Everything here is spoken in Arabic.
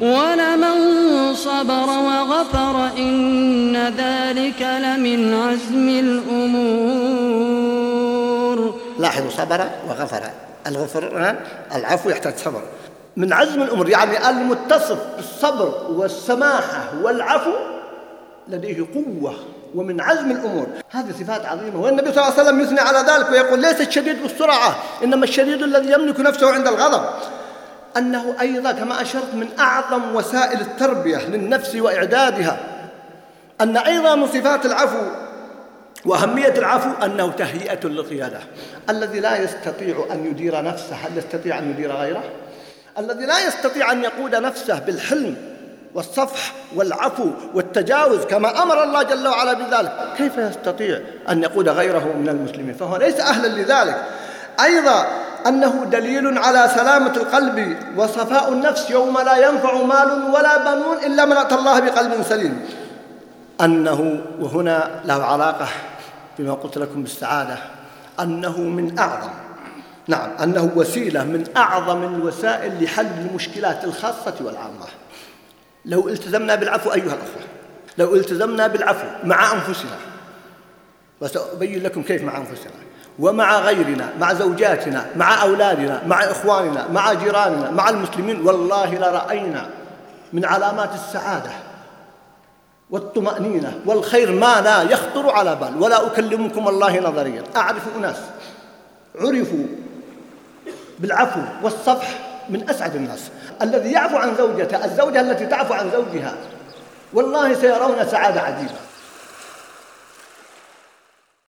ولمن صبر وغفر إن ذلك لمن عزم الأمور. لاحظوا صبر وغفر. الغفران العفو يحتاج صبر. من عزم الأمور يعني المتصف بالصبر والسماحة والعفو لديه قوة ومن عزم الأمور. هذه صفات عظيمة. والنبي صلى الله عليه وسلم يثني على ذلك ويقول ليس الشديد بالسرعة إنما الشديد الذي يملك نفسه عند الغضب. أنه أيضا كما أشرت من أعظم وسائل التربية للنفس وإعدادها أن أيضا من صفات العفو وأهمية العفو أنه تهيئة للقيادة. الذي لا يستطيع أن يدير نفسه هل يستطيع أن يدير غيره؟ الذي لا يستطيع أن يقود نفسه بالحلم والصفح والعفو والتجاوز كما أمر الله جل وعلا بذلك كيف يستطيع أن يقود غيره من المسلمين؟ فهو ليس أهلا لذلك. أيضا أنه دليل على سلامة القلب وصفاء النفس يوم لا ينفع مال ولا بنون إلا من أتى الله بقلب سليم. أنه وهنا له علاقة بما قلت لكم بالسعادة. أنه من أعظم نعم أنه وسيلة من أعظم الوسائل لحل المشكلات الخاصة والعامة. لو التزمنا بالعفو أيها الأخوة لو التزمنا بالعفو مع أنفسنا وسأبين لكم كيف مع أنفسنا. ومع غيرنا مع زوجاتنا مع أولادنا مع إخواننا مع جيراننا مع المسلمين والله لرأينا من علامات السعادة والطمأنينة والخير ما لا يخطر على بال ولا أكلمكم الله نظريا أعرف أناس عرفوا بالعفو والصفح من أسعد الناس. الذي يعفو عن زوجته الزوجة التي تعفو عن زوجها والله سيرون سعادة عجيبة.